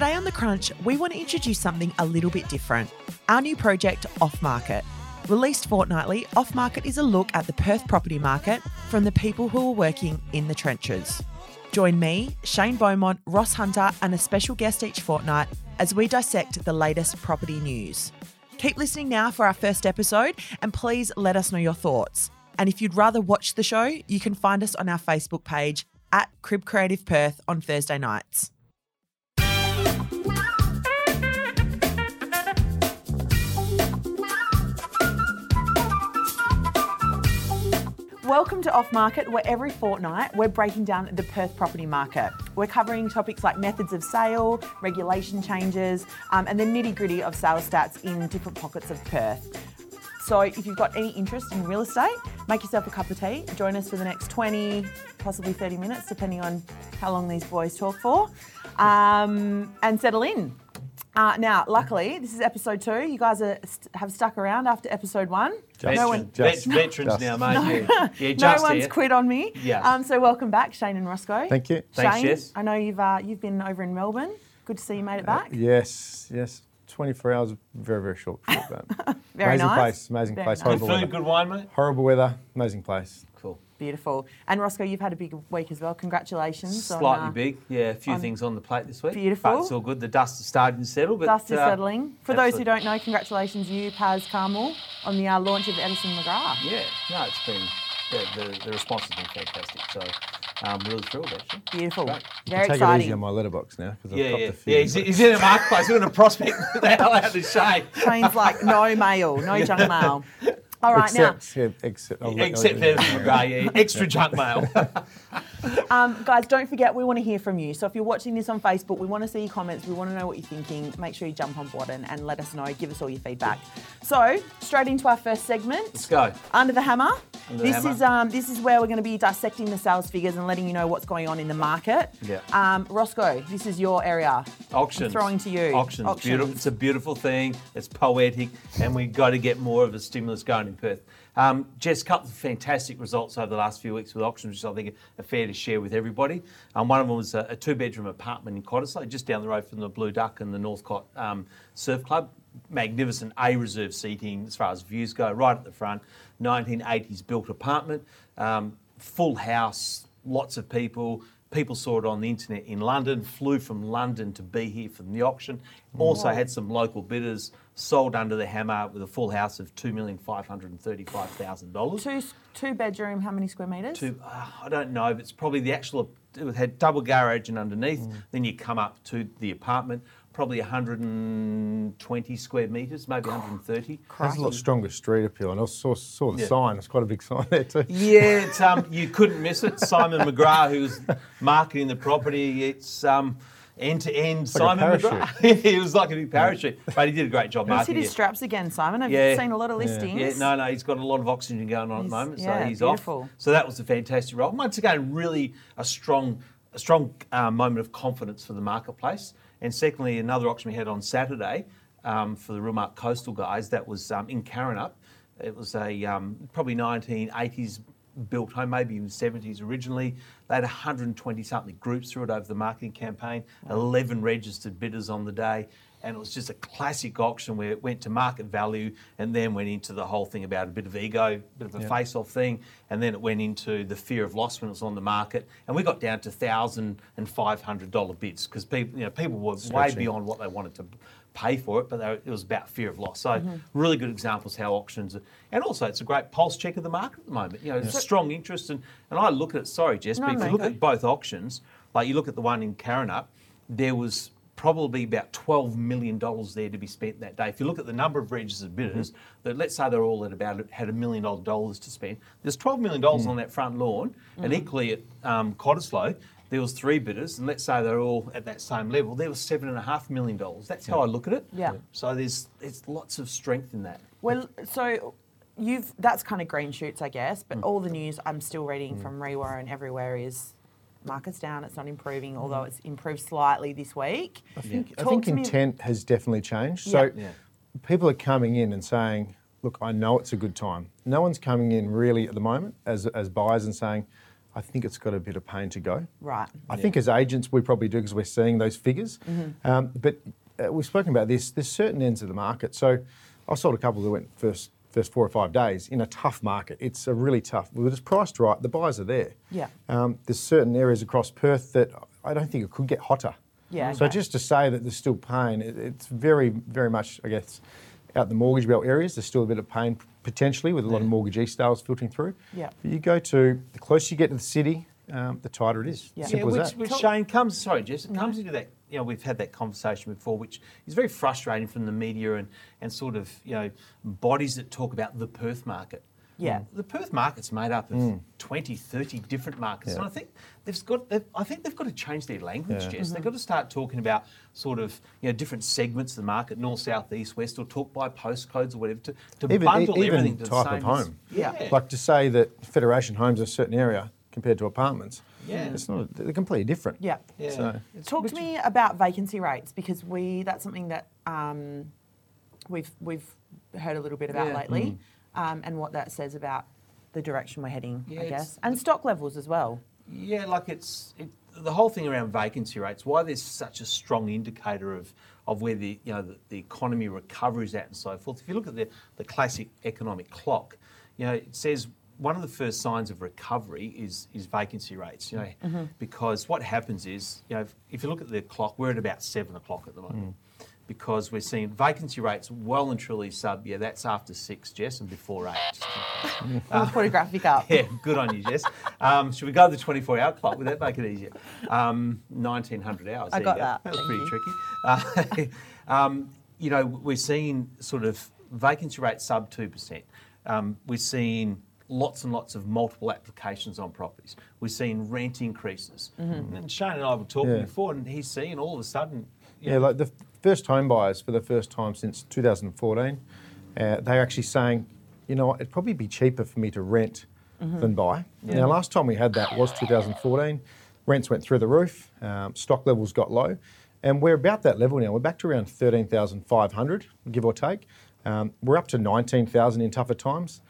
Today on The Crunch, we want to introduce something a little bit different our new project, Off Market. Released fortnightly, Off Market is a look at the Perth property market from the people who are working in the trenches. Join me, Shane Beaumont, Ross Hunter, and a special guest each fortnight as we dissect the latest property news. Keep listening now for our first episode and please let us know your thoughts. And if you'd rather watch the show, you can find us on our Facebook page at Crib Creative Perth on Thursday nights. Welcome to Off Market, where every fortnight we're breaking down the Perth property market. We're covering topics like methods of sale, regulation changes, um, and the nitty gritty of sales stats in different pockets of Perth. So, if you've got any interest in real estate, make yourself a cup of tea. Join us for the next 20, possibly 30 minutes, depending on how long these boys talk for, um, and settle in. Uh, now, luckily, this is episode two. You guys are, st- have stuck around after episode one. Veteran, no one, vet- veterans just. now, mate. Yeah, yeah no one's here. quit on me. Yeah. Um, so welcome back, Shane and Roscoe. Thank you. Thanks, Shane, Jess. I know you've uh, you've been over in Melbourne. Good to see you made it back. Yes, yes. 24 hours, very, very short. short but Very amazing nice. place, amazing Very place. nice. Good food, weather. good wine, mate. Horrible weather, amazing place. Cool. Beautiful. And Roscoe, you've had a big week as well. Congratulations. Slightly on, uh, big, yeah. A few on- things on the plate this week. Beautiful. But it's all good. The dust is starting to settle. But, Dust is uh, settling. For those who don't know, congratulations you, Paz Carmel, on the uh, launch of Edison McGrath. Yeah, no, it's been, the, the, the response has been fantastic. So I'm really thrilled, actually. Beautiful. Great. Very Take exciting. it easy on my letterbox now because I've Yeah, copped yeah. a few. Yeah, he's, he's in a marketplace. We're going to prospect the hell out of Shane. Shane's like, no mail, no junk mail. All right, except, yeah, except, I'll Except I'll- Edison yeah. Extra junk mail. Um, guys, don't forget, we want to hear from you. So if you're watching this on Facebook, we want to see your comments. We want to know what you're thinking. Make sure you jump on board and, and let us know. Give us all your feedback. So straight into our first segment. Let's go. Under the hammer. Under the this hammer. is um, this is where we're going to be dissecting the sales figures and letting you know what's going on in the market. Yeah. Um, Roscoe, this is your area. Auctions. I'm throwing to you. Auctions. Auctions. Beautiful. It's a beautiful thing. It's poetic, and we've got to get more of a stimulus going in Perth. Um, Jess, a couple of fantastic results over the last few weeks with auctions, which I think are fair to share with everybody. Um, one of them was a, a two-bedroom apartment in Cottesloe, just down the road from the Blue Duck and the North Cott um, Surf Club. Magnificent A reserve seating as far as views go, right at the front. 1980s built apartment, um, full house, lots of people. People saw it on the internet in London, flew from London to be here for the auction. Also had some local bidders, sold under the hammer with a full house of $2,535,000. Two two bedroom. How many square meters? To, uh, I don't know, but it's probably the actual, it had double garage and underneath. Then you come up to the apartment, probably 120 square metres, maybe 130. Has a lot stronger street appeal, and I saw, saw the Yeah. sign. It's quite a big sign there too. Yeah, it's, um, you couldn't miss it. Simon McGrath, who's marketing the property, it's um, end to end. Simon parachute. McGrath. he was like a big parachute, but he did a great job He's hit marketing his it. straps again, Simon. I've Yeah. seen a lot of Yeah. listings. Yeah, no, no, he's got a lot of oxygen going on at the moment, yeah, so he's beautiful. off. So that was a fantastic role. Once again, really a strong, a strong uh, moment of confidence for the marketplace. And secondly, another auction we had on Saturday um, for the Real Coastal guys. That was um, in Karrinyup. It was a um, probably 1980s built home, maybe even 70s originally. They had 120 something groups through it over the marketing campaign. 11 registered bidders on the day and it was just a classic auction where it went to market value and then went into the whole thing about a bit of ego, a bit of a face-off thing, and then it went into the fear of loss when it was on the market, and we got down to thousand and five hundred dollar bids because people, you know, people were way beyond what they wanted to pay for it, but were- it was about fear of loss. So mm-hmm. really good examples how auctions, are, and also it's a great pulse check of the market at the moment. You know, there's strong interest, and and I look at it. Sorry, Jess, No, but if you look at both auctions, like you look at the one in Karrinyup, there was probably about $12 million there to be spent that day. If you look at the number of registered mm-hmm. bidders, that let's say they're all at about had a million dollars to spend, there's $12 million mm. on that front lawn, and mm-hmm. equally at um, Cottesloe, there was three bidders, and let's say they're all at that same level, there was seven and a half million dollars. That's how I look at it. Yeah. So there's there's lots of strength in that. Well, so you've that's kind of green shoots, I guess. Mm. But all the news I'm still reading from REIWA and everywhere is market's down. It's not improving, although it's improved slightly this week. I think, I think to me- intent has definitely changed. Yeah. So Yeah. people are coming in and saying, look, I know it's a good time. No one's coming in really at the moment as, as buyers and saying, I think it's got a bit of pain to go. Right. I think as agents we probably do because we're seeing those figures. Um, but uh, we've spoken about this. There's certain ends of the market. So I sold a couple that went first first four or five days in a tough market. It's a really tough. Well, it's priced right. The buyers are there. Yeah. Um, there's certain areas across Perth that I don't think it could get hotter. Yeah, So okay. just to say that there's still pain, it, it's very very much I guess out the mortgage belt areas. There's still a bit of pain potentially with a lot of mortgagee sales filtering through. Yeah. But you go to the closer you get to the city, um, the tighter it is. Yeah. Simple yeah, as which, that. which Shane comes. Sorry, Jess, it comes into that. You know, we've had that conversation before, which is very frustrating from the media and and sort of you know bodies that talk about the Perth market. Yeah. The Perth market's made up of Mm. 20, 30 different markets. Yeah. And I think they've got, they've, I think they've got to change their language, Yeah. Jess. Mm-hmm. They've got to start talking about sort of, you know, different segments of the market, north, south, east, west, or talk by postcodes or whatever, to, to even, bundle even everything to type the of same. as- home. Yeah. Like to say that Federation homes are a certain area compared to apartments. Yeah. It's not. They're completely different. Yeah. yeah. So- Talk to me about vacancy rates because we that's something that um, we've we've heard a little bit about Yeah. lately, um, and what that says about the direction we're heading, Yeah, I guess, and stock levels as well. Yeah, like it's it, the whole thing around vacancy rates. Why there's such a strong indicator of of where the you know the, the economy recovery is at and so forth. If you look at the the classic economic clock, you know it says one of the first signs of recovery is is vacancy rates. You know, because what happens is you know if, if you look at the clock, we're at about seven o'clock at the moment. Because we're seeing vacancy rates well and truly sub, yeah, that's after six, Jess, and before eight. Just We'll put a graphic up. yeah, good on you, Jess. Um, should we go to the 24 hour clock? Would that make it easier? Um, 1900 hours. I there got go. that, That was thank pretty tricky. Uh, um, you know, we're seeing sort of vacancy rates sub 2%. Um, we're seeing lots and lots of multiple applications on properties. We're seeing rent increases. Mm-hmm. And Shane and I were talking Yeah. before, and he's seeing all of a sudden. you Yeah, know, like the first home buyers for the first time since 2014, uh, they're actually saying, you know what, it'd probably be cheaper for me to rent than buy. Now, last time we had that was 2014. Rents went through the roof, um, stock levels got low, and we're about that level now. We're back to around 13,500, give or take. Um, we're up to 19,000 in tougher times.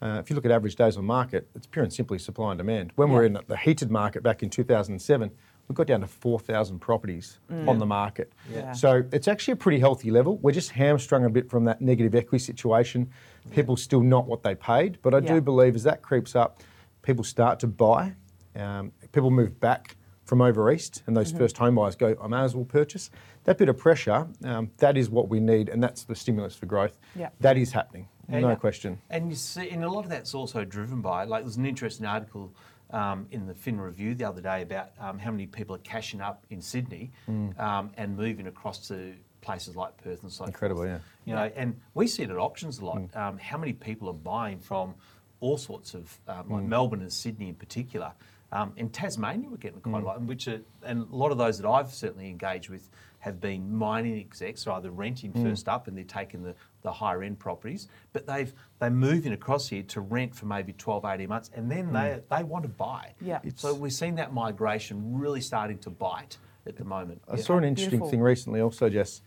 Uh, if you look at average days on market, it's pure and simply supply and demand. When we we're in the heated market back in 2007, we got down to 4,000 properties on the market. Yeah. So it's actually a pretty healthy level. We're just hamstrung a bit from that negative equity situation. People still not what they paid, but I Yeah. do believe as that creeps up, people start to buy. Um, people move back from over east, and Mm-hmm. those first home buyers go, I may as well purchase. That bit of pressure, um, that is what we need, and that's the stimulus for growth. Yeah. That is happening, And- no question. And you see, and a lot of that's also driven by, like, there's an interesting article um, in the Fin Review the other day about um, how many people are cashing up in Sydney Mm. um, and moving across to places like Perth and so Incredible, forth. yeah. You know, and we see it at auctions a lot. Um, how many people are buying from all sorts of, um, like Melbourne and Sydney in particular. Um, in Tasmania, we're getting quite a lot, which are, and a lot of those that I've certainly engaged with have been mining execs, or either renting hmm. first up and they're taking the, the higher end properties, but they've they're moving across here to rent for maybe 12, 18 months, and then hmm. they they want to buy. Yeah. So we're seeing that migration really starting to bite at the moment. I Yeah. saw an interesting Beautiful. thing recently also, Jess.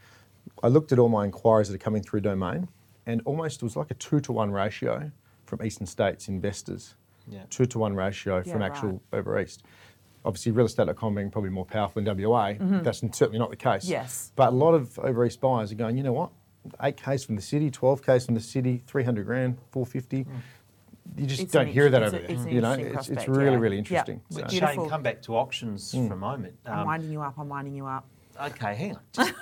I looked at all my inquiries that are coming through Domain, and almost it was like a two to one ratio from eastern states investors. Yeah. Two to one ratio Yeah, from right. actual over east. Obviously, real estate.com being probably more powerful than WA, that's certainly not the case. Mm-hmm. Yes. But a lot of over east buyers are going, you know what? 8Ks from the city, 12Ks from the city, 300 grand, 450. You just It's don't hear that it's over a- there. it's you know, interesting it's, it's really, yeah. really interesting. But So- But Beautiful. Shane, come back to auctions for a moment. I'm Um, winding you up. I'm winding you up. Okay, hang on. Just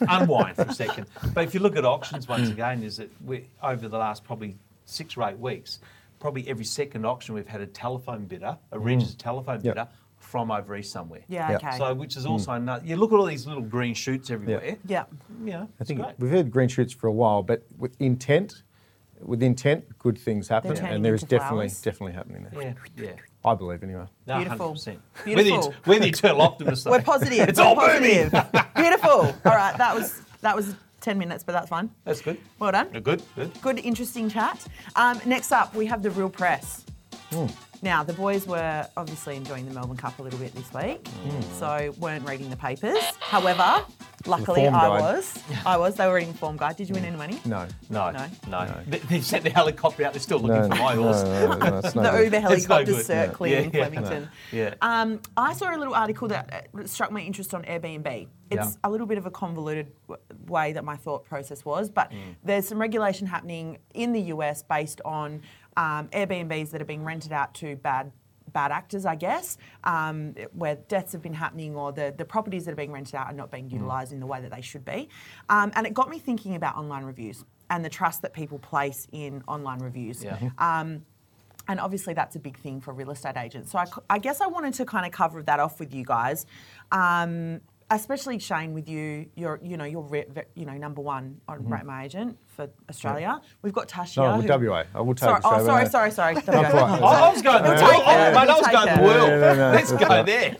unwind for a second. But if you look at auctions once again, is that we over the last probably six or eight weeks, probably every second auction we've had a telephone bidder, a registered telephone Yep. bidder from over east somewhere. Yeah. Yeah. Okay. So which is also another. You look at all these little green shoots everywhere. yeah. You know, I think great. we've had green shoots for a while, but with intent, with intent, good things happen, They're and there is definitely, flowers. definitely happening there. Yeah, yeah. I believe anyway. No, Beautiful. 100%. Beautiful. We're the, we're the eternal optimists. though. We're positive. It's We're all positive. Beautiful. All right. That was that was ten minutes, but that's fine. That's good. Well done. Yeah, Good, good. Good, interesting chat. Um, next up, we have the real press. Now, the boys were obviously enjoying the Melbourne Cup a little bit this week, so weren't reading the papers. However, Luckily, I guide. was. I was. They were reading form guide. Did you win any money? No. No, No. no. They, they sent the helicopter out. They're still looking No, for my no, horse. no, no, it's no the good. Uber no circling Yeah, in yeah. Flemington. Yeah. Um, I saw a little article that uh, struck my interest on Airbnb. It's Yeah. a little bit of a convoluted w- way that my thought process was, but Mm. there's some regulation happening in the US based on um, Airbnbs that are being rented out to bad bad actors, I guess, um, where deaths have been happening or the, the properties that are being rented out are not Mm. being utilised in the way that they should be. Um, and it got me thinking about online reviews and the trust that people place in online reviews. Yeah. Um, and obviously, that's a big thing for real estate agents. So I guess I wanted to kind of cover that off with you guys, um, especially Shane, with you. You're, you know, you're, re- you know, number one on Rate My Agent for Australia. We've got Tasha. Mm-hmm. No, who- WA. I will take Sorry, oh, Australia. sorry, sorry, sorry. Not quite. I, I was going the We'll world. Oh, mate, I We'll was going it. the world. No, no, no, Let's go fine. there.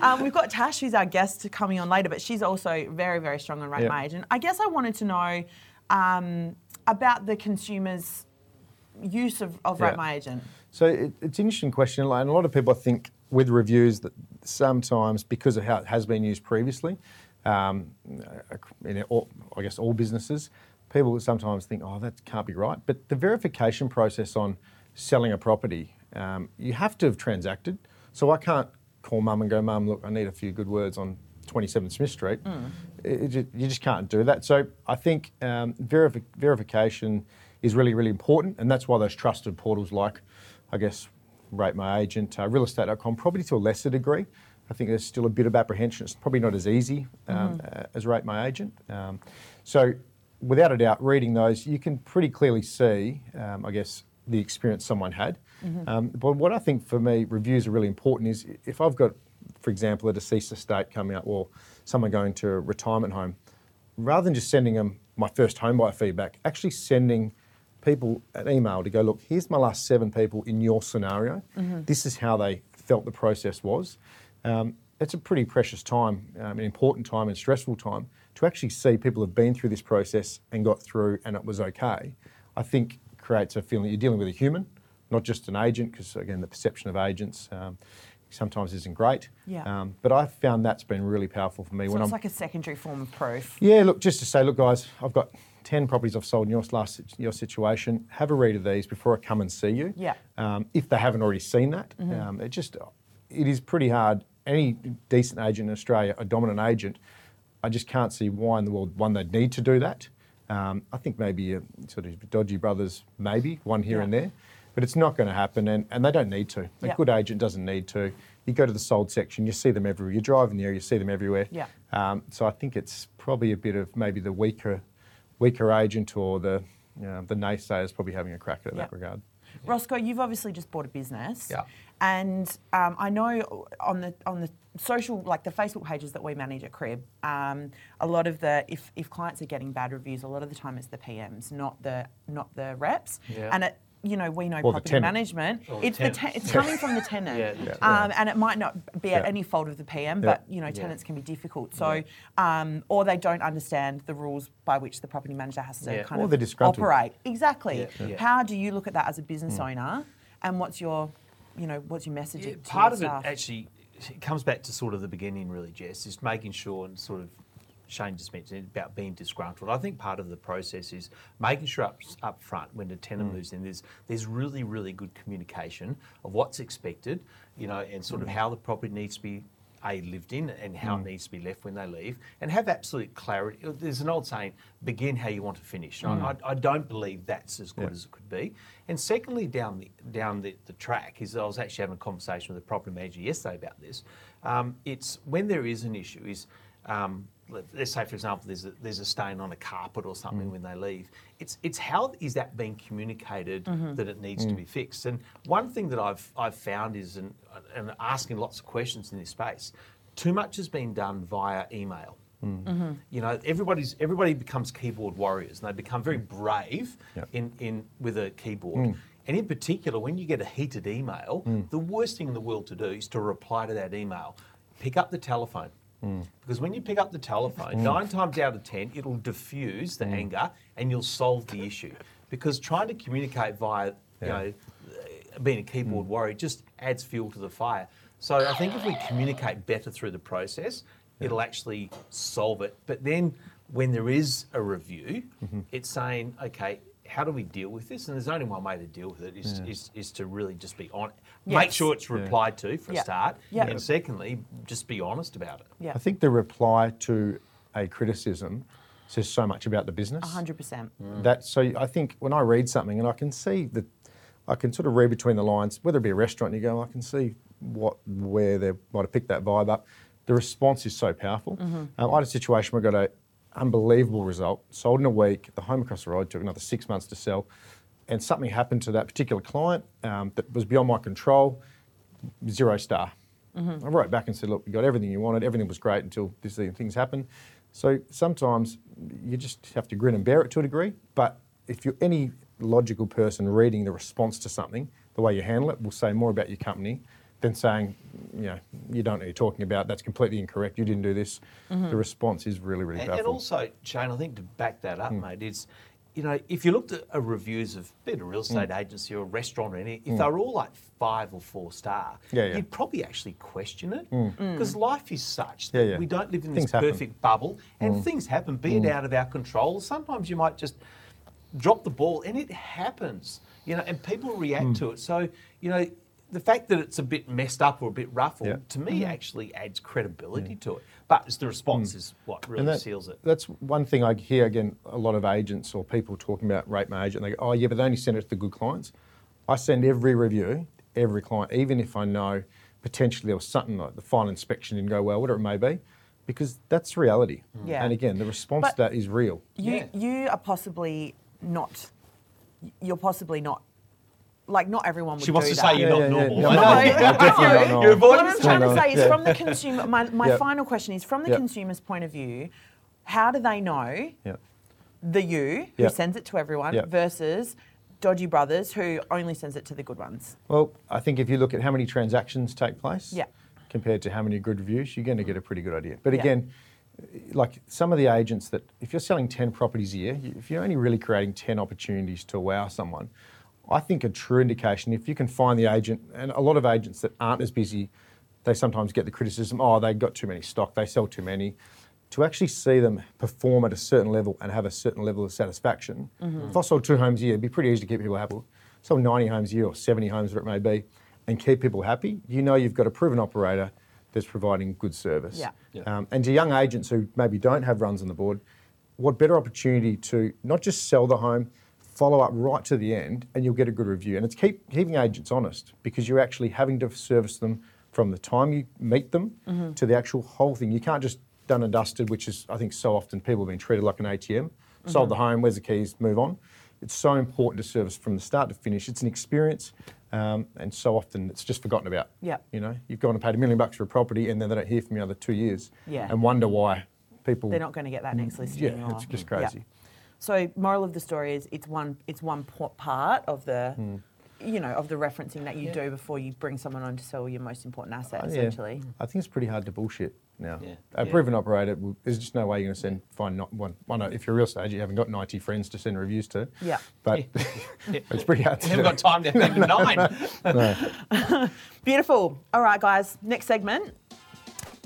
Um, we've got Tash, who's our guest, coming on later, but she's also very, very strong on Rate Yeah. My Agent. I guess I wanted to know um, about the consumers' use of, of Yeah. Rate My Agent. So it, it's an interesting question, and a lot of people I think with reviews that sometimes because of how it has been used previously, um, in all, I guess all businesses, people sometimes think, oh, that can't be right. But the verification process on selling a property, um, you have to have transacted. So I can't call mum and go, mum, look, I need a few good words on 27 Smith Street. It- it you just can't do that. So I think um, verifi- verification is really, really important, and that's why those trusted portals like, I guess, Rate My Agent, uh, realestate.com, probably to a lesser degree. I think there's still a bit of apprehension. It's probably not as easy um, uh, as Rate My Agent. Um, so, without a doubt, reading those, you can pretty clearly see, um, I guess, the experience someone had. Um, but what I think for me, reviews are really important is if I've got, for example, a deceased estate coming up or someone going to a retirement home, rather than just sending them my first home buyer feedback, actually sending people an email to go, look, here's my last seven people in your scenario. This is how they felt the process was. Um, it's a pretty precious time, um, an important time and stressful time to actually see people have been through this process and got through and it was okay. I think creates a feeling you're dealing with a human, not just an agent, because again, the perception of agents um, sometimes isn't great. Yeah. Um, but I've found that's been really powerful for me So when it's I'm like a secondary form of proof. yeah, look, just to say, look, guys, I've got 10 properties I've sold in your last your situation. Have a read of these before I come and see you. Yeah. Um, if they haven't already seen that, um, it just it is pretty hard. Any decent agent in Australia, a dominant agent, I just can't see why in the world one they'd need to do that. Um, I think maybe sort of dodgy brothers, maybe one here Yeah. and there, but it's not going to happen, and, and they don't need to. A Yeah. good agent doesn't need to. You go to the sold section, you see them everywhere. You drive in there, you see them everywhere. Yeah. Um, so I think it's probably a bit of maybe the weaker, weaker agent or the you know, the naysayers probably having a crack at Yeah. that regard. Roscoe, you've obviously just bought a business. Yeah. And um, I know on the on the social like the Facebook pages that we manage at Crib, um, a lot of the if, if clients are getting bad reviews, a lot of the time it's the PMs, not the not the reps. Yeah. And it you know we know Or property tenant. management. Or it's the tenant. te- it's coming from the tenant. Yeah, yeah. Um, and it might not be at Yeah. any fault of the PM, but you know tenants can be difficult. So um, or they don't understand the rules by which the property manager has to Yeah. kind Or of operate. Exactly. Yeah, yeah. How do you look at that as a business owner, and what's your, you know, what's your message? Yeah, to part your of it actually it comes back to sort of the beginning, really, Jess, is making sure and sort of Shane just mentioned about being disgruntled. I think part of the process is making sure up, up front when the tenant mm. moves in, there's there's really really good communication of what's expected, you know, and sort of mm. how the property needs to be a lived in and how it needs to be left when they leave, and have absolute clarity. There's an old saying: "Begin how you want to finish." And I, I don't believe that's as good Yeah. as it could be. And secondly, down the down the, the track is I was actually having a conversation with a property manager yesterday about this. Um, it's when there is an issue is. Um, let- Let's say, for example, there's a, there's a stain on a carpet or something when they leave. It's it's how is that being communicated mm-hmm. that it needs to mm. be fixed. And one thing that I've I've found is and and asking lots of questions in this space, too much has been done via email. Mm. Mm-hmm. You know, everybody's everybody becomes keyboard warriors, and they become very mm. brave Yep. in, in with a keyboard. And in particular, when you get a heated email, the worst thing in the world to do is to reply to that email. Pick up the telephone. Because when you pick up the telephone, mm. nine times out of ten, it'll diffuse the mm. anger and you'll solve the issue. Because trying to communicate via, you Yeah. know, being a keyboard mm. warrior just adds fuel to the fire. So I think if we communicate better through the process, it'll actually solve it. But then when there is a review, Mm-hmm. it's saying, okay, how do we deal with this? And there's only one way to deal with it is, is, is to really just be on, make sure it's replied to for Yeah. a start, Yeah. and secondly, just be honest about it. Yeah. I think the reply to a criticism says so much about the business. 100%. That so I think when I read something and I can see that I can sort of read between the lines, whether it be a restaurant, you go, I can see what where they might have picked that vibe up. The response is so powerful. Um, I had a situation where I got an unbelievable result, sold in a week. The home across the road took another six months to sell, and something happened to that particular client um, that was beyond my control. Zero star. Mm-hmm. I wrote back and said, look, you got everything you wanted. Everything was great until these things happen. So sometimes you just have to grin and bear it to a degree. But if you're any logical person reading the response to something, the way you handle it will say more about your company than saying, you know, you don't know what you're talking about. That's completely incorrect. You didn't do this. Mm-hmm. The response is really, really And, and also, Shane, I think to back that up, hmm. mate, is you know if you looked at uh, reviews of be it a real estate Hmm. agency or a restaurant or any, if mm. they were all like five or four star, Yeah, yeah. you'd probably actually question it mm. mm. because life is such that yeah. we don't live in Things this happen. perfect bubble, and things happen, be it out of our control. Sometimes you might just drop the ball, and it happens, you know, and people react to it. So you know. The fact that it's a bit messed up or a bit rough, or, Yeah. to me, mm-hmm. actually adds credibility to it. But it's the response hmm. is what really And that- seals it. That's one thing I hear again. A lot of agents or people talking about rate my agent. They go, "Oh yeah, but they only send it to the good clients." I send every review, every client, even if I know potentially there was something like the final inspection didn't go well, whatever it may be, because that's reality. Hmm. Yeah. And again, the response But- to that is real. You Yeah. you are possibly not. You're possibly not. Like not everyone would She wants do to that. say you're Yeah, not normal. yeah. I No, know. Definitely not normal. You're What I'm trying to say is yeah. from the consumer. My, my Yeah. final question is from the Yeah. consumer's point of view. How do they know Yeah. the you who Yeah. sends it to everyone Yeah. versus dodgy brothers who only sends it to the good ones? Well, I think if you look at how many transactions take place Yeah. compared to how many good reviews, you're going to get a pretty good idea. But Yeah. again, like some of the agents that, if you're selling 10 properties a year, if you're only really creating 10 opportunities to wow someone, I think a true indication, if you can find the agent, and a lot of agents that aren't as busy, they sometimes get the criticism, oh, they've got too many stock, they sell too many. To actually see them perform at a certain level and have a certain level of satisfaction, if I sold two homes a year, it'd be pretty easy to keep people happy. Sell 90 homes a year or 70 homes, whatever it may be, and keep people happy, you know you've got a proven operator that's providing good service. Yeah. Yeah. Um, and to young agents who maybe don't have runs on the board, what better opportunity to not just sell the home, follow up right to the end, and you'll get a good review. And it's keep keeping agents honest because you're actually having to service them from the time you meet them to the actual whole thing. You can't just done and dusted, which is I think so often people have been treated like an ATM. Sold the home, where's the keys, move on. It's so important to service from the start to finish. It's an experience, um, and so often it's just forgotten about. Yeah. You know, you've gone and paid a million bucks for a property, and then they don't hear from you another two years. Yeah. And wonder why people. They're not going to get that next listing. Yeah, anymore. it's just crazy. So, moral of the story is it's one it's one part of the, Hmm. you know, of the referencing that you do before you bring someone on to sell your most important asset, Uh, yeah. essentially. I think it's pretty hard to bullshit now. Yeah. A Yeah. proven operator, there's just no way you're going to send find not one. Well, no, if you're a real estate agent, you haven't got 90 friends to send reviews to. Yeah. But it's pretty hard to Never do. got time to have even nine. No. Beautiful. All right, guys. Next segment.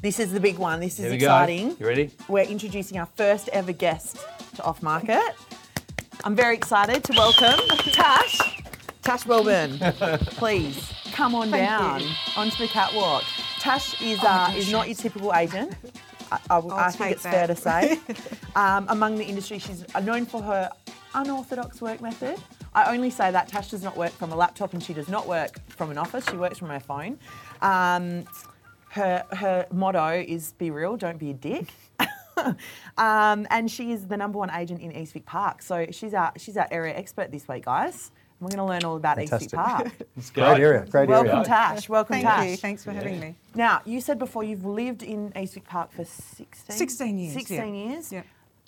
This is the big one. This is exciting. go. You ready? We're introducing our first ever guest to Off Market. I'm very excited to welcome Tash. Tash Welburn, please come on Thank down you. onto the catwalk. Tash is Oh, uh, is not your typical agent. I, I, I'll think take it's fair to say. um, among the industry, she's known for her unorthodox work method. I only say that Tash does not work from a laptop and she does not work from an office. She works from her phone. Um, her her motto is "Be real, don't be a dick." um, and she is the number one agent in East Vic Park. So she's our she's our area expert this week, guys. And we're going to learn all about Fantastic. East Vic Park. Let's Great area. Great Welcome, area. Tash. Welcome, Tash. Thank Tash. you. Thanks for having me. Now, you said before you've lived in East Vic Park for 16? 16 years, 16 yeah. years? Yeah.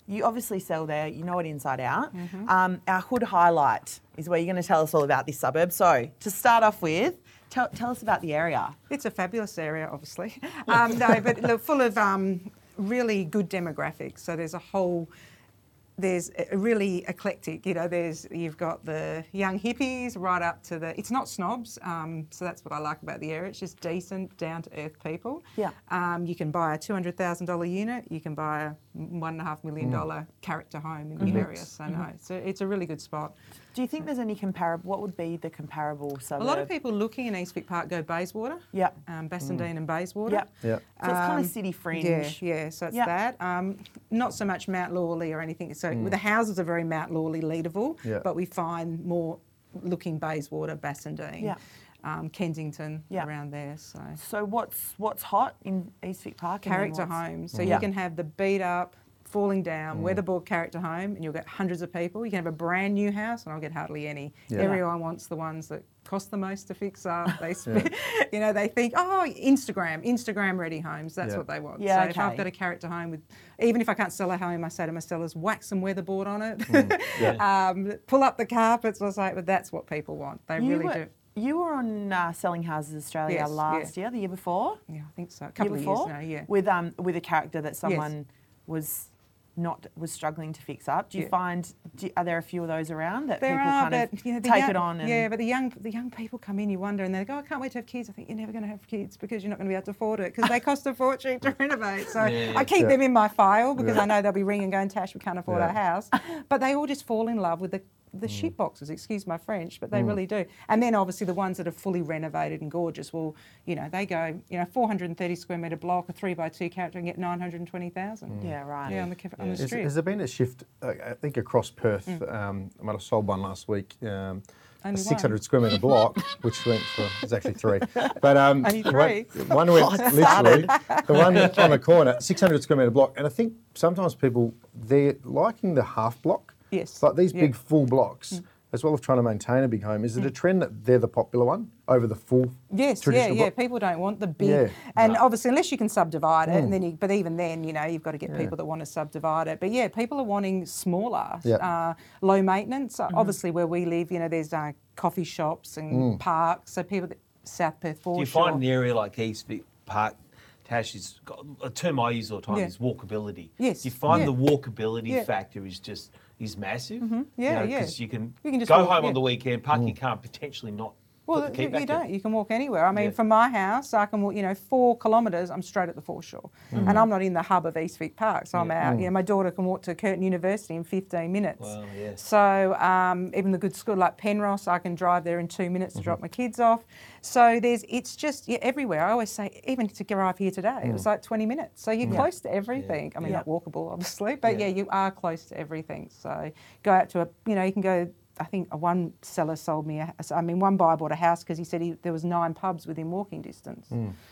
You obviously sell there, you know it inside out. Mm-hmm. Um, our hood highlight is where you're going to tell us all about this suburb. So, to start off with, tell, tell us about the area. It's a fabulous area, obviously. Um, no, but look, full of um, really good demographics. So there's a whole there's a really eclectic. You know, there's you've got the young hippies right up to the. It's not snobs, um, so that's what I like about the area. It's just decent, down to earth people. Yeah. Um, you can buy a two hundred thousand dollar unit. You can buy a one and a half million dollar character home in the area. So no, so it's a really good spot. Do you think there's any comparable? What would be the comparable suburb? A lot of people looking in East Vic Park go Bayswater. Yeah. Um, Bassendean and Bayswater. Yeah. Yeah. So it's kind Um, of city fringe. Yeah, yeah. So it's Yeah. that. Um, not so much Mount Lawley or anything. So the houses are very Mount Lawley leadable, Yeah. but we find more looking Bayswater, Bassendean, Yeah. um, Kensington Yeah. around there. So So what's what's hot in East Vic Park? and then character what's- homes. So Yeah. you can have the beat up. Falling down, weatherboard character home, and you'll get hundreds of people. You can have a brand new house, and I'll get hardly any. Yeah. Everyone wants the ones that cost the most to fix up. They, sp- you know, they think, oh, Instagram, Instagram ready homes. That's Yeah. what they want. Yeah, so if. I've got a character home with, even if I can't sell a home, I say to my sellers, whack some weatherboard on it, um, pull up the carpets. I say, but that's what people want. They You really were, do. You were on uh, Selling Houses Australia Yes, last year, the year before. Yeah, I think so. A year couple of before, years now. Yeah. With um with a character that someone was not was struggling to fix up. Do you Yeah. find do, are there a few of those around that There people are, kind but of you know, take young, it on? And, yeah, but the young the young people come in, you wonder, and they go, "I can't wait to have kids." I think you're never going to have kids because you're not going to be able to afford it because they cost a fortune to renovate. So Yeah. I keep Yeah. them in my file because I know they'll be ringing, going, "Tash, we can't afford Yeah. our house," but they all just fall in love with the the shit boxes, excuse my French, but they really do. And then obviously the ones that are fully renovated and gorgeous, well, you know, they go, you know, 430 square metre block, a three by two character, and get 920,000. yeah, right. Yeah, on the, ca- on the street. has there been a shift? Uh, I think across Perth, um, I might have sold one last week. Um, a Only 600 square metre block, which went for it's actually three, but um, Only one- three? One, went literally the one on the corner, 600 square metre block, and I think sometimes people they're liking the half block. Yes. like these Yeah. big full blocks. As well as trying to maintain a big home, is it a trend that they're the popular one over the full Yes, yeah, traditional yeah. block? People don't want the big, Yeah. and obviously unless you can subdivide it, and then you, but even then, you know, you've got to get people that want to subdivide it. But yeah, people are wanting smaller, Yeah. uh, low maintenance. Uh, Obviously, where we live, you know, there's uh, coffee shops and parks, so people that South Perth Do Foreshore. you find an area like East Vic Park, Tash, is a term I use all the time Yeah. is walkability. Yes, Do you find yeah. the walkability Yeah. factor is just is massive? Mm-hmm. Yeah, yeah. Because you can, You can just go home yeah. on the weekend, park your mm. car, and potentially not. Well, put you, you don't. You can walk anywhere. I mean, Yeah. from my house, I can walk, you know, four kilometres, I'm straight at the foreshore. And I'm not in the hub of East Vic Park, so I'm Yeah. out. You know, my daughter can walk to Curtin University in 15 minutes. Wow, yes. So um, even the good school like Penrhos, I can drive there in two minutes to drop my kids off. So there's, it's just yeah, everywhere. I always say, even to arrive here today, it was like 20 minutes. So you're close to everything. I mean, Yeah. not walkable, obviously, but Yeah. yeah, you are close to everything. So go out to a, you know, you can go. I think a one seller sold me. A, I mean, one buyer bought a house because he said he, there was nine pubs within walking distance.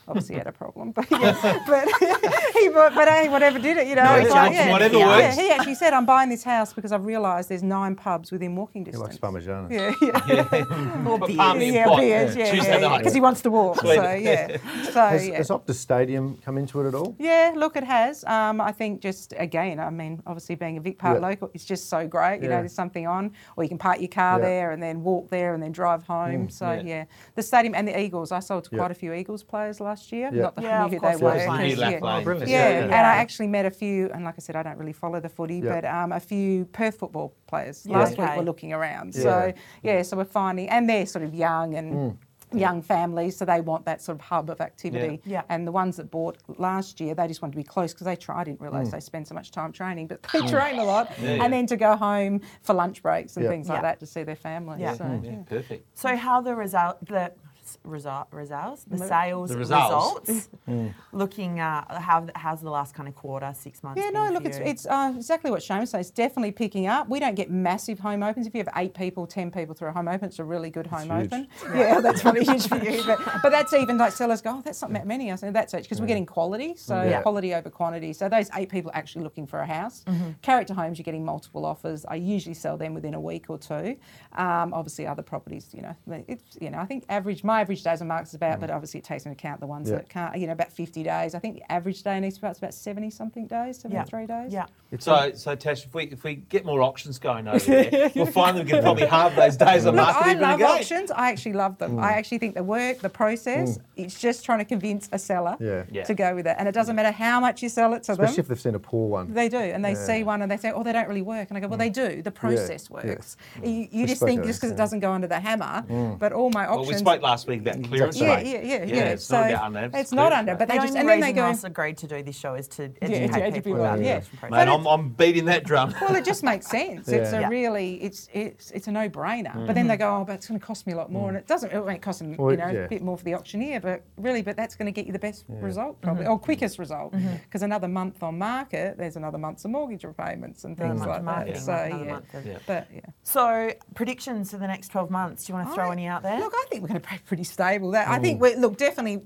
Obviously, he had a problem, but yeah, but he bought. But hey, whatever did it, you know. No, it's it's like, yeah, whatever yeah, works. he actually said, "I'm buying this house because I've realised there's nine pubs within walking distance." He distance." likes Parmesan. Yeah, yeah, Or But beers. palm yeah, pot, beers, yeah, Tuesday yeah, night. because he wants to walk. Sweet. So yeah, so Has, yeah. has Optus Stadium come into it at all? Yeah, look, it has. Um, I think just again, I mean, obviously being a Vic Park Yeah. local, it's just so great. You Yeah. know, there's something on, or you can park your car Yeah. there and then walk there and then drive home. so Yeah. yeah. the stadium and the Eagles. I sold to Yeah. quite a few Eagles players last year. Yeah. Not that Yeah, I knew who course, they were. Lap Lane. 'cause, Lap yeah. Yeah, Yeah, yeah. and I actually met a few, and like I said, I don't really follow the footy, Yeah. but um, a few Perth football players Yeah. last week Okay. were looking around. Yeah. So yeah, so we're finding, and they're sort of young and. Mm. Young families, so they want that sort of hub of activity. Yeah. And the ones that bought last year, they just wanted to be close because they try. I didn't realise Mm. they spend so much time training, but they train a lot. Yeah, yeah. And then to go home for lunch breaks and Yeah. things like Yeah. that to see their family. Yeah. So, Mm. Yeah, yeah. perfect. So how the result the result results the The- sales The results. results looking uh, how how's the last kind of quarter six months Yeah, no, look, it's, you? it's uh, exactly what Shane says. It's definitely picking up. We don't get massive home opens. If you have eight people, ten people through a home open, it's a really good home huge. open. Yeah, that's probably huge for you. But, but that's even like sellers go, oh, that's not that many. I said, that's it, because we're getting quality. So Yeah. quality over quantity. So those eight people are actually looking for a house. Character homes, you're getting multiple offers. I usually sell them within a week or two. Um, obviously, other properties, you know, it's, you know, I think average, my my average days on markets is about, mm. but obviously it takes into account the ones Yeah. that can't, you know, about 50 days. I think the average day in East Park's about 70 something days, 73 days. Yeah. So, so Tash, if we if we get more auctions going over there, we'll find that we can probably halve those days on Look, market I love again. auctions. I actually love them. I mm. actually think the work, the process, mm. it's just trying to convince a seller Yeah. Yeah. to go with it. And it doesn't matter how much you sell it to Especially them. if they've seen a poor one. They do, and they Yeah. see one and they say, "Oh, they don't really work." And I go, "Well, they do. The process yeah. works. You, you just think just because this, it doesn't go under the hammer, but all my auctions. Well, auctions." we spoke last week about clearance. Yeah, rate. yeah, yeah, Yeah, yeah. it's so not about unnamed, it's it's not under, rate. but The they just only and then they go. Ross agreed to do this show is to educate educate people people, about the yeah. auction process. Man, I'm, I'm beating that drum. Well, it just makes sense. It's a really, it's it's it's a no-brainer. But then mm-hmm. they go, oh, but it's going to cost me a lot more, mm. and it doesn't. It might cost them, Well, you know, yeah. a bit more for the auctioneer, but really, but that's going to get you the best result probably, mm-hmm. or quickest result, mm-hmm. because another month on market, there's another month's of mortgage repayments and things like that. So yeah, month of- Yeah. but yeah. So predictions for the next 12 months. Do you want to throw any out there? Look, I think we're going to be pretty stable. That I Mm. think we're look definitely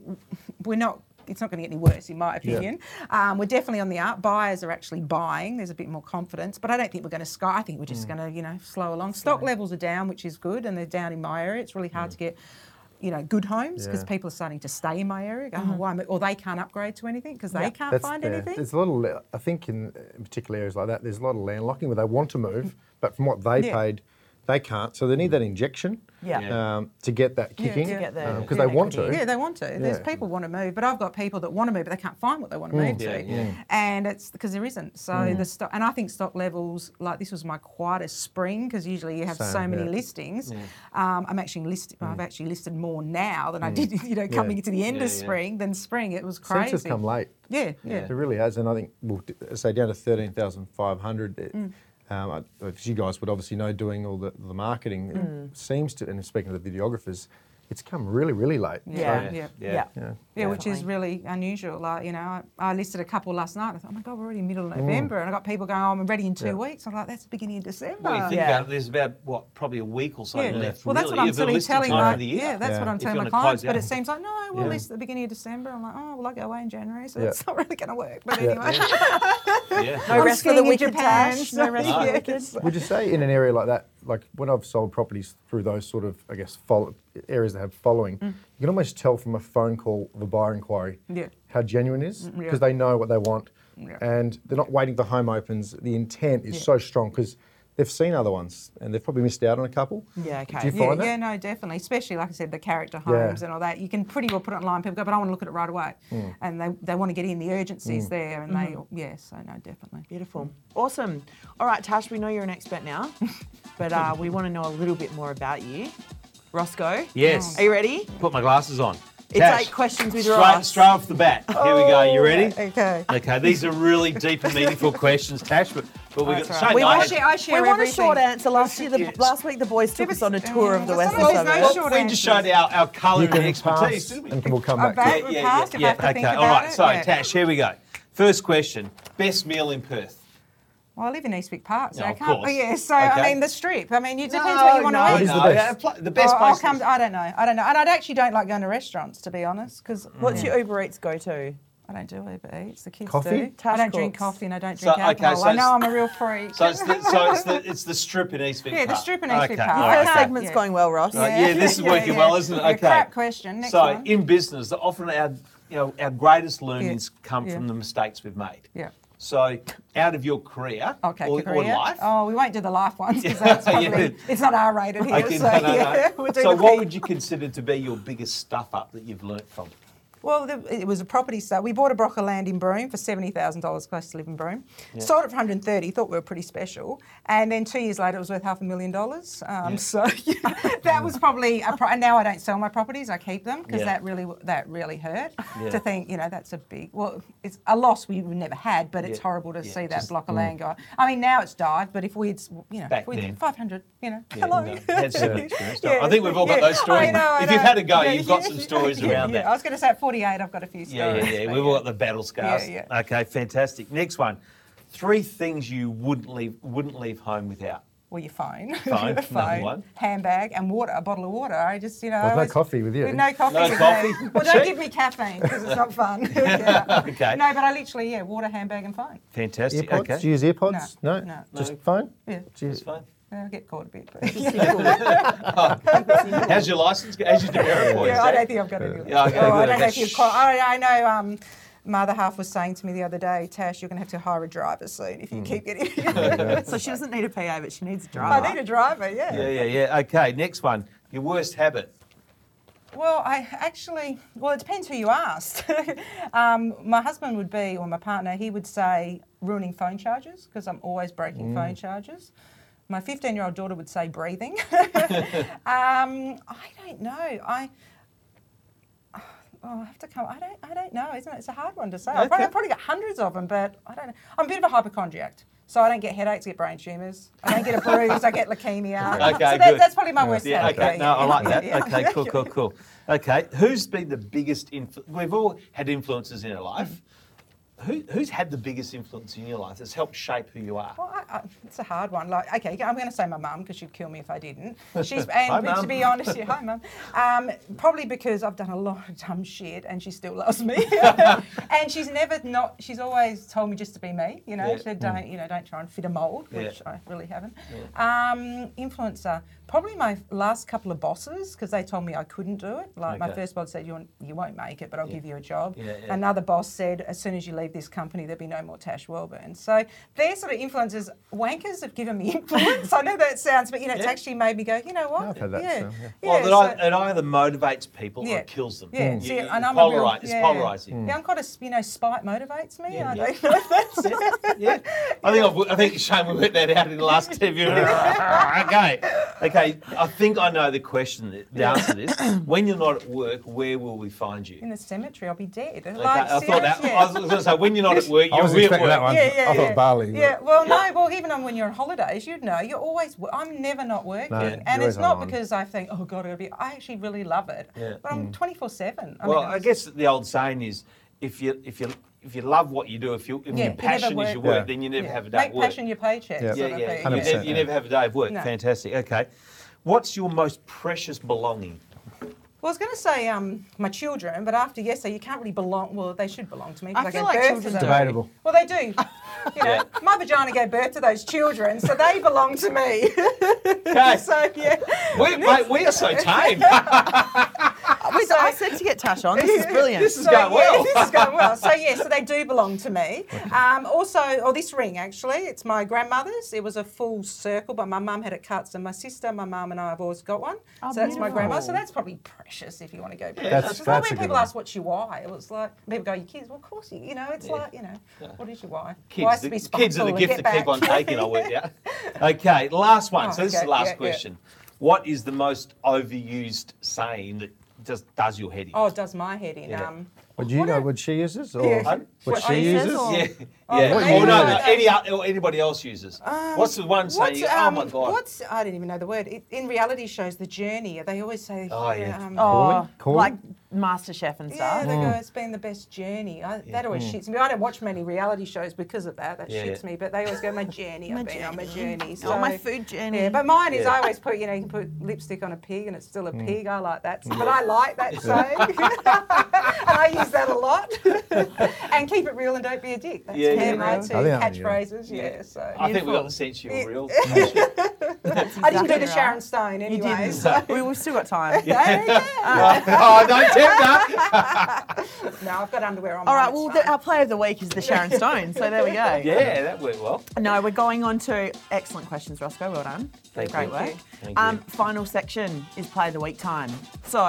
we're not. It's not going to get any worse, in my opinion. Um, we're definitely on the up. Buyers are actually buying. There's a bit more confidence, but I don't think we're going to sky. I think we're Mm. just going to, you know, slow along. Stock levels are down, which is good, and they're down in my area. It's really hard to get, you know, good homes because Mm. Yeah. people are starting to stay in my area. Going, oh, why? Or they can't upgrade to anything because they Yeah. can't find fair. anything. There's a lot of, I think in, in particular areas like that, there's a lot of landlocking where they want to move, but from what they Yeah. paid, they can't. So they need that injection Yeah. Yeah. um, to get that kicking to get the- because yeah, they want to. Yeah, they want to. There's people want to move, but I've got people that want to move, but they can't find what they want to move Yeah, to, yeah. and it's because there isn't. So Mm. the stock, and I think stock levels like this was my quietest spring because usually you have so many yeah. listings. Um, I'm actually listed. I've actually listed more now than I did, you know, coming to the end Yeah, of yeah. spring than spring. It was crazy. Census come late. Yeah, yeah. It really has, and I think we'll say down to thirteen thousand five hundred. Um, I- as you guys would obviously know, doing all the, the marketing Mm. seems to, and speaking to the videographers, it's come really, really late. Yeah. So, yeah. Yeah. yeah. Yeah, which is really unusual. Like, you know, I, I listed a couple last night. I thought, oh my God, we're already middle Mm. of November. And I got people going, oh, I'm ready in two Yeah. weeks. I'm like, that's the beginning of December. Well, you think Yeah. about it, there's about what probably a week or so Yeah. left. Well, that's really, what I'm of the telling, listing telling time my for the year. yeah, that's Yeah. what I'm If telling you my wanna clients. But it seems like no, we'll Yeah. list at the beginning of December. I'm like, oh, well, I go away in January, so Yeah. it's not really going to work. But anyway, Yeah. No I'm rest for the skiing in wicked, Japan, No so- rest for the wicked. Would you say in an area like that, like when I've sold properties through those sort of, I guess, follow, areas that have following, you can almost tell from a phone call, the buyer inquiry, Mm. Yeah. how genuine it is yeah. because they know what they want, Yeah. and they're not waiting the home opens. The intent is Yeah. so strong because they've seen other ones and they've probably missed out on a couple. Yeah, okay. Do you yeah, that? yeah, no, definitely. Especially like I said, the character Yeah. homes and all that. You can pretty well put it online. People go, but I want to look at it right away, Mm. and they, they want to get in. The urgency's there, and Mm-hmm. they yeah. So no, definitely. Beautiful. Awesome. All right, Tash, we know you're an expert now, but uh, we want to know a little bit more about you. Roscoe? Yes. Are you ready? Put my glasses on. It's Tash, eight questions with straight, Ross. straight off the bat. Here we go. You ready? Oh, okay. Okay, these are really deep and meaningful questions, Tash. But, but we got That's Shane right. We and I I share, I share we want a short answer. Last year, the, Yes. last week, the boys took us us- on a tour of the Western sometimes no short we just showed our, our You colouring can expertise, pass didn't we? and we'll come oh, back. back. yeah, yeah, we passed, if I have to okay, All right. all about right. it, So, yeah. Tash, here we go. First question: Best meal in Perth. Well, I live in East Vic Park, so No, I can't. course. Yeah, so I mean the strip. I mean, it depends what you want no, to eat. is the no, best? yeah, pl- the best Oh, I'll place. come. I don't know. I don't know. And I actually don't like going to restaurants, to be honest, because mm. What's your Uber Eats go to? I don't do Uber Eats. The kids Coffee? do. I don't drink coffee and I don't So, drink okay, alcohol. so I know I'm a real freak. So it's the, so it's the it's the strip in East Vic Park. Yeah, the strip in East Vic okay. Park. all Your right. first Okay. segment's Yeah. going well, Ross. Right, yeah, this is working well, isn't it? Okay. crap question. Next so one. in business, the- often our you know our greatest learnings come Yeah. from the mistakes we've made. yeah. So out of your career Okay, or, or life. Oh, we won't do the life ones because that's probably yeah. it's not R rated here. Okay, so no, no, yeah, no. we'll So what would you consider to be your biggest stuff up that you've learnt from? Well, the, it was a property sale. We bought a block of land in Broome for seventy thousand dollars. Close to live in Broome. Sold it for one hundred and thirty. Thought we were pretty special. And then two years later, it was worth half a million dollars. Um, So yeah, that was probably. A pro- and now I don't sell my properties. I keep them because Yeah. that really that really hurt. Yeah. To think, you know, that's a big. Well, it's a loss we would never had, but it's Yeah. horrible to Yeah, see that just- block of land go. I mean, now it's died, but if we'd, you know, Back if we'd five hundred, you know, Yeah, hello. no. Yeah, I think we've all got yeah. those stories. I know, I if you've had a go, Yeah, you've got some stories yeah, around yeah. that. I was going to say at 48, I've got a few stories. Yeah, yeah, yeah. We've all got the battle scars. Yeah, Okay, fantastic. Next one. Three things you wouldn't leave wouldn't leave home without. Well, your phone. Phone, number phone, one. handbag, and water, a bottle of water. I just, you know. Well, no coffee with you. No coffee. No with coffee? Me. Well, don't give me caffeine because it's not fun. yeah. Okay. No, but I literally, yeah, water, handbag, and phone. Fantastic. Earpods? Okay. Do you use earpods? No, No. no. Just No. phone? Yeah. Do you- That's fine. I get caught a bit. But How's your license? How's your demerit points? yeah, I don't think I've got any. Yeah, okay, oh, I don't know if you've quite, I, I know um, my other half was saying to me the other day, Tash, you're going to have to hire a driver soon if you Hmm. keep getting. So she doesn't need a PA, but she needs a driver. I need a driver, yeah. Yeah, yeah, yeah. Okay, next one. Your worst habit. Well, I actually, well, it depends who you asked. um, my husband would be, or my partner, he would say ruining phone chargers because I'm always breaking phone chargers. My 15 year old daughter would say breathing. um, I don't know. I. Oh, I have to come. I don't. I don't know. Isn't it? It's a hard one to say. I've, probably, I've probably got hundreds of them, but I don't know. I'm a bit of a hypochondriac, so I don't get headaches, I get brain tumours. I don't get a bruise. I get leukemia. Okay, so that, good. that's probably my worst Yeah, okay. No, I like that. Yeah. Okay, cool, cool, cool. Okay, who's been the biggest influence? We've all had influences in our life. Who, who's had the biggest influence in your life that's helped shape who you are? Well, I, I, it's a hard one. Like, okay, I'm going to say my mum because she'd kill me if I didn't. She's Hi, and to be honest, yeah, hi mum. Um, probably because I've done a lot of dumb shit and she still loves me. and she's never not. She's always told me just to be me. You know, Yeah. she said don't you know don't try and fit a mold, Yeah. which I really haven't. Um, influencer. Probably my last couple of bosses because they told me I couldn't do it. Like my first boss said, you won't- you won't make it, but I'll give you a job. Yeah, yeah. Another boss said, as soon as you leave this company, there'd be no more Tash Welburn. So they're sort of influences. Wankers have given me influence. I know that sounds, but you know, it's actually made me go, you know what? I've had yeah. too, yeah. Well, Yeah, that so- I, it either motivates people or it kills them. yeah, You- see, you- and I'm polarize, a real, It's yeah. polarizing. Mm. Yeah, I'm kind of, you know, spite motivates me. Yeah, I yeah. don't know if that's yeah. I think I've, I think Shane we worked that out in the last ten minutes. okay, okay. I think I know the question. that- The answer to this: When you're not at work, where will we find you? in the cemetery, I'll be dead. Okay, Like, I thought that. yeah. I was going to say when you're not at work, you're was at work. that one. Yeah, yeah, I thought yeah. Bali. but- well, no, well, even on when you're on holidays, you'd know you're always. I'm never not working, No, and it's not on. because I think, oh God, it'll be. I actually really love it, Yeah. but I'm mm. 24 seven. Well, I guess the old saying is, if you if you if you love what you do, if you if Yeah, your you passion is your work, Yeah. then you never Yeah. have a day Make of work. passion your paycheck. Yeah. yeah, yeah. You, never, you yeah. never have a day of work. No. Fantastic. Okay. What's your most precious belonging? Well, I was going to say um, my children, but after yesterday, you can't really belong. Well, they should belong to me. I I feel like birth to children them. Debatable. Well, they do. You know, Yeah. my vagina gave birth to those children, so they belong to me. Okay. so yeah, We, mate, we are so tame. Wait, I said to get Tash on. This is brilliant. This is So, going yeah, well. this is going well. So yeah, so they do belong to me. Um, also, oh, this ring actually, it's my grandmother's. It was a full circle, but my mum had it cut. So my sister, my mum, and I have always got one. Oh, so that's my beautiful. grandma. So that's probably precious if you want to go. back. That's- It's like that's a when good people one. ask what's your why, it was like people go, your kids. Well, of course you. You know, it's Yeah. like you know, what is your why? Kids, Why's the, to be kids are the spiteful and gift get that keep on taking, I worked out. Okay, last one. Oh, so this is the last yeah, yeah. question. What is the most overused saying that just does your head in? Oh, it does my head in. Yeah. Um, Would you what know are- what she uses or Yeah. what What she she uses? or- yeah, yeah. what Or you no, no, use? any, or anybody else uses. Um, what's the one saying? What's, you- oh my um, god. What's I don't even know the word. It, in reality shows, the journey. They always say. Oh, yeah. Um, Oh, Corn? like Master Chef and stuff. Yeah, stuff. they go, it's been the best journey. I, That always shits me. I don't watch many reality shows because of that. That Yeah, shits yeah. me. But they always go, my journey. My I've been on my journey. journey. Oh, my food journey. Yeah, but mine is Yeah. I always put, you know, you can put lipstick on a pig and it's still a pig. I like that. But I like that saying. and I use that a lot. and keep it real and don't be a dick. That's Yeah, yeah, yeah, my yeah. two I think I- yeah. catchphrases. Yeah, so. I think we got Beautiful. the sense you're Yeah. real. I didn't do exactly the. Sharon Stone You anyway. didn't. So. we, we've still got time. oh, don't tempt that. No, I've got underwear on. All mine, right, it's well, the, our play of the week is the Sharon Stone, so there we go. Yeah, that worked well. No, we're going on to excellent questions, Roscoe. Well done. Thank Great you. work. Thank Um, you. final section is play of the week time. So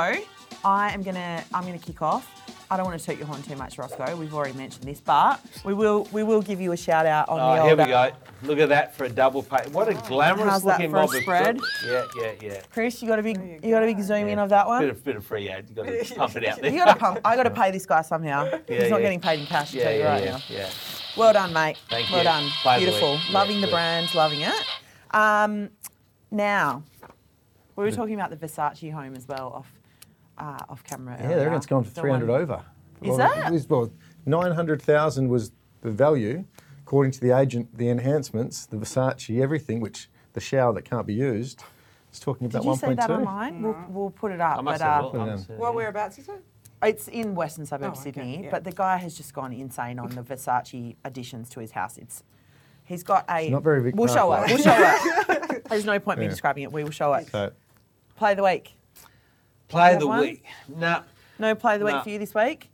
I am gonna I'm gonna kick off. I don't want to toot your horn too much, Roscoe. We've already mentioned this, but we will we will give you a shout out on the Oh, here we go. Look at that for a double pay. What a glamorous How's that looking for a mob of spread? Yeah, yeah, yeah. Chris, you got a big you you, got a big go. zoom in of that Bit one. of, bit of free ad. You got to pump it out there. You got to pump. I got to pay this guy somehow. Yeah, He's not getting paid in cash. Yeah, tell you yeah, right yeah, now. yeah. Well done, mate. Thank well you. done. Play of the Beautiful. Yeah, loving the good. brand, loving it. Um, now, we were talking about the Versace home as well off uh, off camera. Yeah, earlier. they it's gone for The 300 over. Is well, that? Well, 900,000 was the value, according to the agent, the enhancements, the Versace, everything, which the shower that can't be used, It's talking about 1.2. Did you 1.2. see that online? We'll, we'll put it up. I must but, have uh, a look. I Yeah. must have- Well, whereabouts is it? It's in Western suburbs, Oh, okay, Sydney. yeah. But the guy has just gone insane on the Versace additions to his house. It's he's got a. It's not very big We'll show it. We'll show it. There's no point me describing it. We will show it. So, Play of the week. Play of the one? week. No. No play of the week for you this week.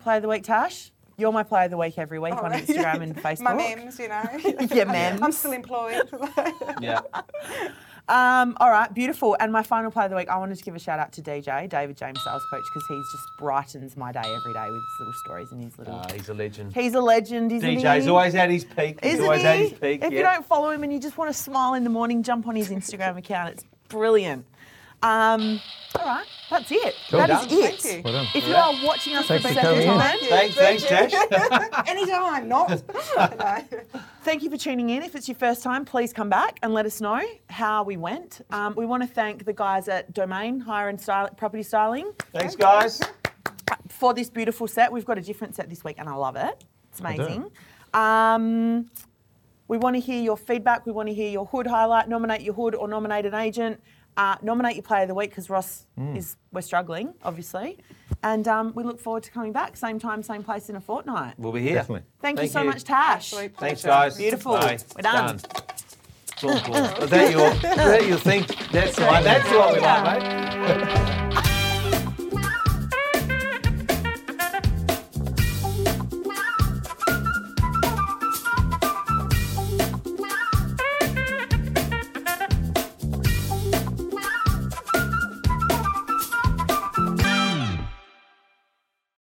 Play of the week, Tash. You're my play of the week every week Oh, on. Instagram and Facebook. My memes, you know. Your memes. I'm still employed. Yeah. Um, all right, beautiful. And my final play of the week, I wanted to give a shout out to DJ, David James, sales coach, because he just brightens my day every day with his little stories and his little. Ah, he's a legend. he's a legend, isn't he? DJ's always at his peak. He's Isn't always he? at his peak. If yeah. you don't follow him and you just want to smile in the morning, jump on his Instagram account. It's brilliant. Um, all right, that's it. Cool. That is Done. it. Thank you. well. If you are watching us Thanks for the for second coming in. time, Thanks, thanks, Tash. Anytime, not. no. Thank you for tuning in. If it's your first time, please come back and let us know how we went. Um, we want to thank the guys at Domain Hire and Style, Property Styling Thanks, guys. for this beautiful set. We've got a different set this week, and I love it. It's amazing. Um, we want to hear your feedback. We want to hear your hood highlight. Nominate your hood or nominate an agent. Uh, nominate your player of the week because Ross Mm. is we're struggling, obviously, and um, we look forward to coming back. Same time, same place in a fortnight. We'll be here. Definitely. Thank, you so much, Tash. Absolute Thanks, pleasure. guys. Beautiful. Bye. We're done. It's all cool. Is that your, is that your thing? That's, the. That's what we want, mate.